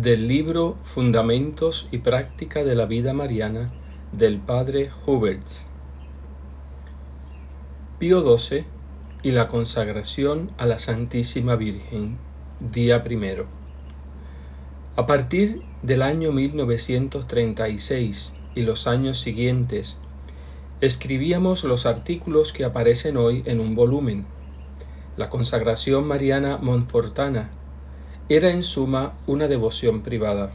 del libro Fundamentos y Práctica de la Vida Mariana del Padre Huberts. Pío XII y la consagración a la Santísima Virgen, día primero. A partir del año 1936 y los años siguientes, escribíamos los artículos que aparecen hoy en un volumen. La consagración mariana montfortana era en suma una devoción privada.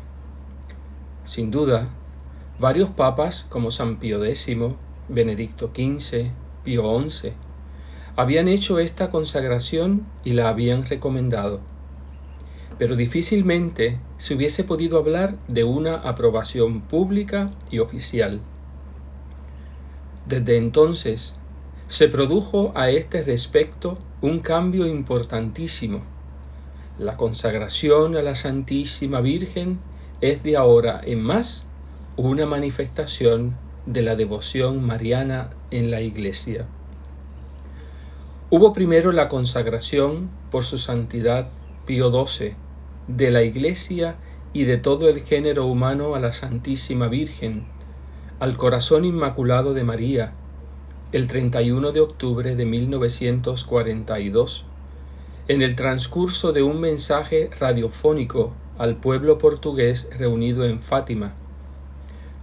Sin duda, varios papas como San Pío X, Benedicto XV, Pío XI, habían hecho esta consagración y la habían recomendado. Pero difícilmente se hubiese podido hablar de una aprobación pública y oficial. Desde entonces se produjo a este respecto un cambio importantísimo la consagración a la Santísima Virgen es de ahora en más una manifestación de la devoción mariana en la Iglesia. Hubo primero la consagración por su santidad Pío XII de la Iglesia y de todo el género humano a la Santísima Virgen, al corazón inmaculado de María, el 31 de octubre de 1942 en el transcurso de un mensaje radiofónico al pueblo portugués reunido en Fátima,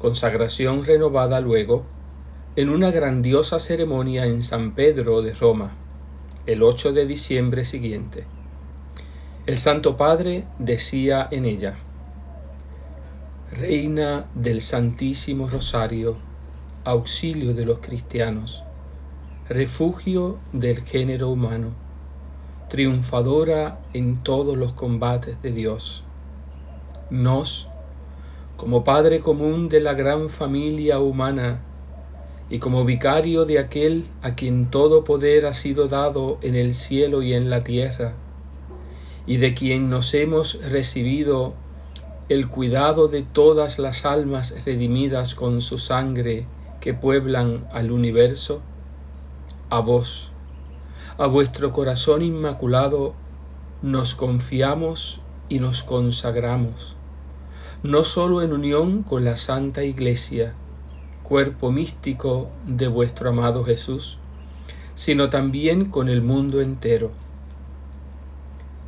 consagración renovada luego en una grandiosa ceremonia en San Pedro de Roma, el 8 de diciembre siguiente. El Santo Padre decía en ella, Reina del Santísimo Rosario, auxilio de los cristianos, refugio del género humano, triunfadora en todos los combates de Dios. Nos, como Padre común de la gran familia humana y como vicario de aquel a quien todo poder ha sido dado en el cielo y en la tierra, y de quien nos hemos recibido el cuidado de todas las almas redimidas con su sangre que pueblan al universo, a vos, a vuestro corazón inmaculado nos confiamos y nos consagramos, no sólo en unión con la Santa Iglesia, cuerpo místico de vuestro amado Jesús, sino también con el mundo entero.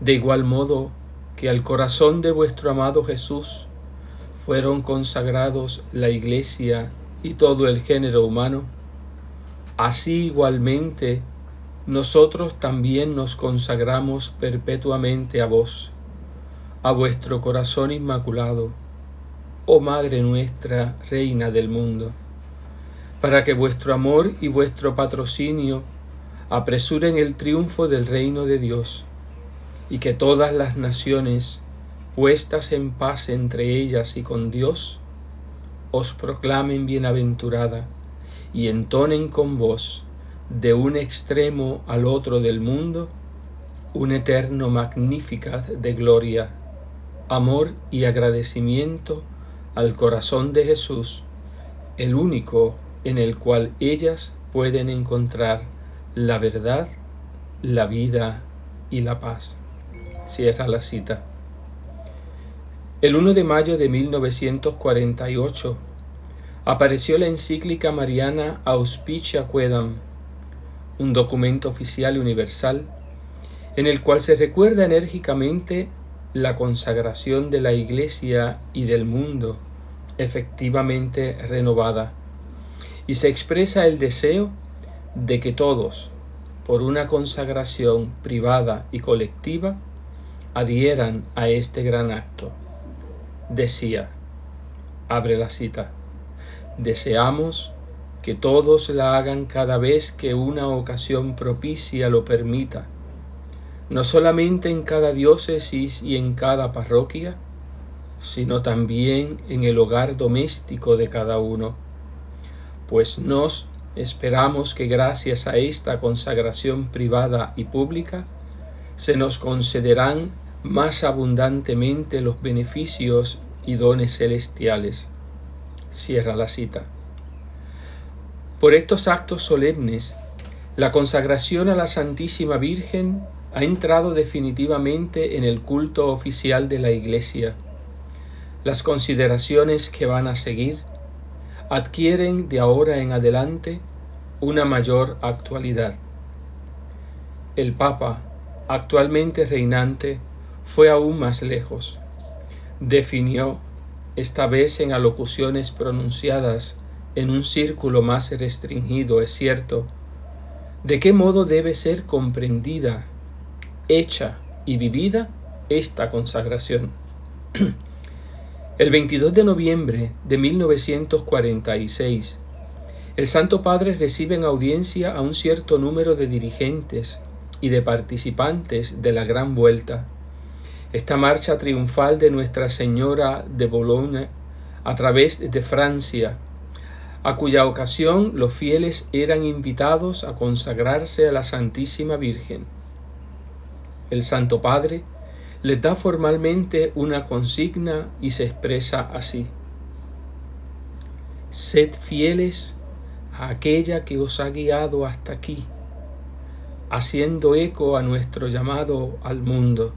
De igual modo que al corazón de vuestro amado Jesús fueron consagrados la Iglesia y todo el género humano, así igualmente nosotros también nos consagramos perpetuamente a vos, a vuestro corazón inmaculado, oh Madre nuestra, Reina del mundo, para que vuestro amor y vuestro patrocinio apresuren el triunfo del reino de Dios, y que todas las naciones, puestas en paz entre ellas y con Dios, os proclamen bienaventurada y entonen con vos de un extremo al otro del mundo, un eterno magnificat de gloria, amor y agradecimiento al corazón de Jesús, el único en el cual ellas pueden encontrar la verdad, la vida y la paz. Cierra la cita. El 1 de mayo de 1948 apareció la encíclica mariana Auspicia Quedam, un documento oficial y universal en el cual se recuerda enérgicamente la consagración de la Iglesia y del mundo efectivamente renovada y se expresa el deseo de que todos, por una consagración privada y colectiva, adhieran a este gran acto. Decía, abre la cita, deseamos que todos la hagan cada vez que una ocasión propicia lo permita, no solamente en cada diócesis y en cada parroquia, sino también en el hogar doméstico de cada uno, pues nos esperamos que gracias a esta consagración privada y pública se nos concederán más abundantemente los beneficios y dones celestiales. Cierra la cita. Por estos actos solemnes, la consagración a la Santísima Virgen ha entrado definitivamente en el culto oficial de la Iglesia las consideraciones que van a seguir adquieren de ahora en adelante una mayor actualidad. El Papa, actualmente reinante, fue aún más lejos. Definió, esta vez en alocuciones pronunciadas en un círculo más restringido, es cierto, de qué modo debe ser comprendida, hecha y vivida esta consagración. El 22 de noviembre de 1946, el Santo Padre recibe en audiencia a un cierto número de dirigentes y de participantes de la Gran Vuelta. Esta marcha triunfal de Nuestra Señora de Bologne a través de Francia, a cuya ocasión los fieles eran invitados a consagrarse a la Santísima Virgen. El Santo Padre les da formalmente una consigna y se expresa así. Sed fieles a aquella que os ha guiado hasta aquí, haciendo eco a nuestro llamado al mundo.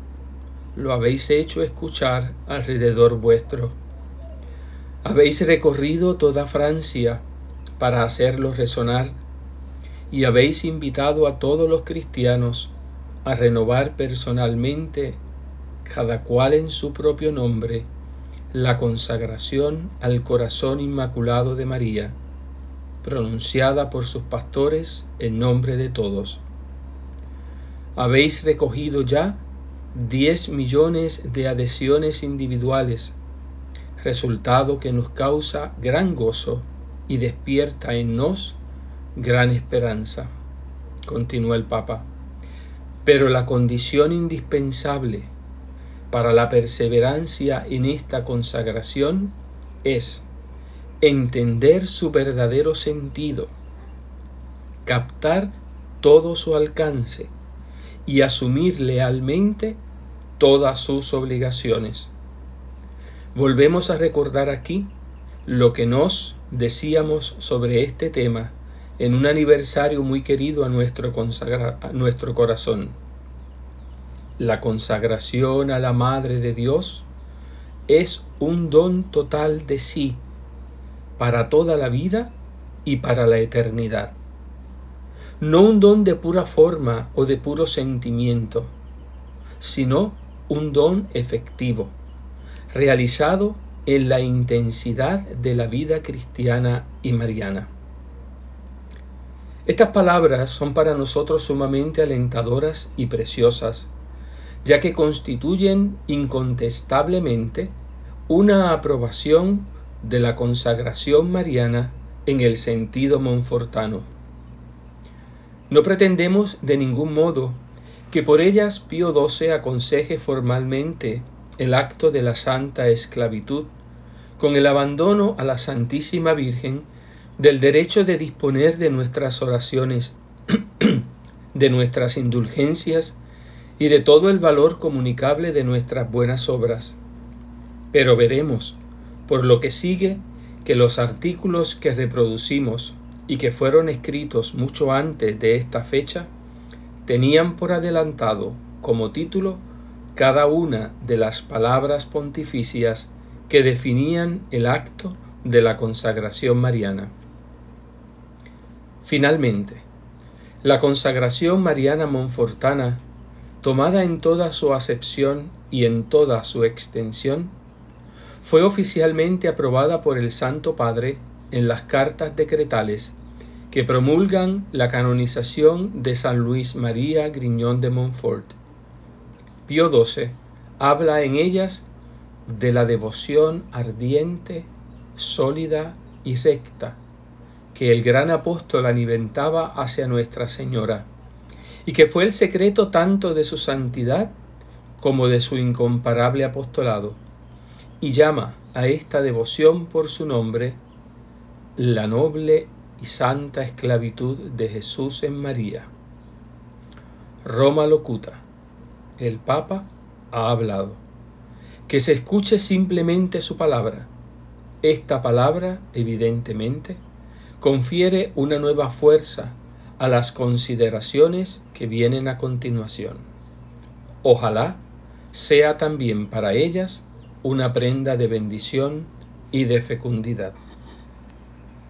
Lo habéis hecho escuchar alrededor vuestro. Habéis recorrido toda Francia para hacerlo resonar y habéis invitado a todos los cristianos a renovar personalmente cada cual en su propio nombre, la consagración al corazón inmaculado de María, pronunciada por sus pastores en nombre de todos. Habéis recogido ya diez millones de adhesiones individuales, resultado que nos causa gran gozo y despierta en nos gran esperanza, continuó el Papa. Pero la condición indispensable para la perseverancia en esta consagración es entender su verdadero sentido, captar todo su alcance y asumir lealmente todas sus obligaciones. Volvemos a recordar aquí lo que nos decíamos sobre este tema en un aniversario muy querido a nuestro, a nuestro corazón la consagración a la Madre de Dios es un don total de sí para toda la vida y para la eternidad. No un don de pura forma o de puro sentimiento, sino un don efectivo, realizado en la intensidad de la vida cristiana y mariana. Estas palabras son para nosotros sumamente alentadoras y preciosas, ya que constituyen incontestablemente una aprobación de la consagración mariana en el sentido monfortano. No pretendemos de ningún modo que por ellas Pío XII aconseje formalmente el acto de la santa esclavitud, con el abandono a la Santísima Virgen del derecho de disponer de nuestras oraciones, de nuestras indulgencias y de todo el valor comunicable de nuestras buenas obras. Pero veremos, por lo que sigue, que los artículos que reproducimos y que fueron escritos mucho antes de esta fecha, tenían por adelantado como título cada una de las palabras pontificias que definían el acto de la consagración mariana. Finalmente, la consagración mariana monfortana tomada en toda su acepción y en toda su extensión, fue oficialmente aprobada por el Santo Padre en las cartas decretales que promulgan la canonización de San Luis María Griñón de Montfort. Pío XII habla en ellas de la devoción ardiente, sólida y recta que el gran apóstol alimentaba hacia Nuestra Señora y que fue el secreto tanto de su santidad como de su incomparable apostolado, y llama a esta devoción por su nombre la noble y santa esclavitud de Jesús en María. Roma locuta, el Papa ha hablado. Que se escuche simplemente su palabra. Esta palabra, evidentemente, confiere una nueva fuerza a las consideraciones que vienen a continuación. Ojalá sea también para ellas una prenda de bendición y de fecundidad.